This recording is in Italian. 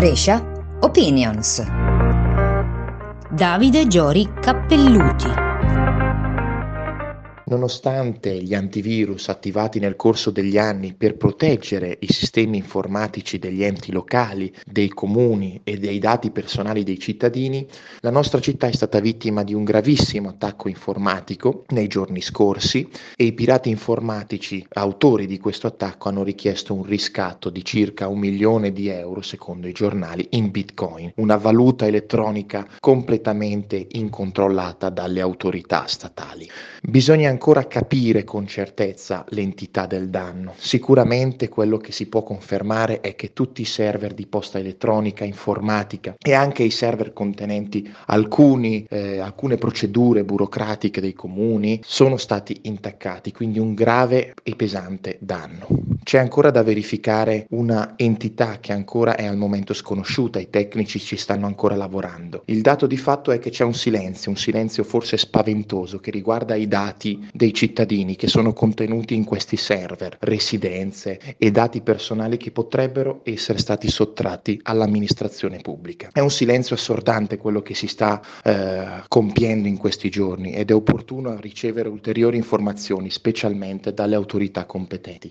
Brescia Opinions. Davide Giori Cappelluti. Nonostante gli antivirus attivati nel corso degli anni per proteggere i sistemi informatici degli enti locali, dei comuni e dei dati personali dei cittadini, la nostra città è stata vittima di un gravissimo attacco informatico nei giorni scorsi e i pirati informatici autori di questo attacco hanno richiesto un riscatto di circa un milione di euro, secondo i giornali, in bitcoin, una valuta elettronica completamente incontrollata dalle autorità statali. Bisogna ancora capire con certezza l'entità del danno. Sicuramente quello che si può confermare è che tutti i server di posta elettronica, informatica e anche i server contenenti alcuni, eh, alcune procedure burocratiche dei comuni sono stati intaccati, quindi un grave e pesante danno. C'è ancora da verificare una entità che ancora è al momento sconosciuta, i tecnici ci stanno ancora lavorando. Il dato di fatto è che c'è un silenzio, un silenzio forse spaventoso che riguarda i dati dei cittadini che sono contenuti in questi server, residenze e dati personali che potrebbero essere stati sottratti all'amministrazione pubblica. È un silenzio assordante quello che si sta eh, compiendo in questi giorni ed è opportuno ricevere ulteriori informazioni, specialmente dalle autorità competenti.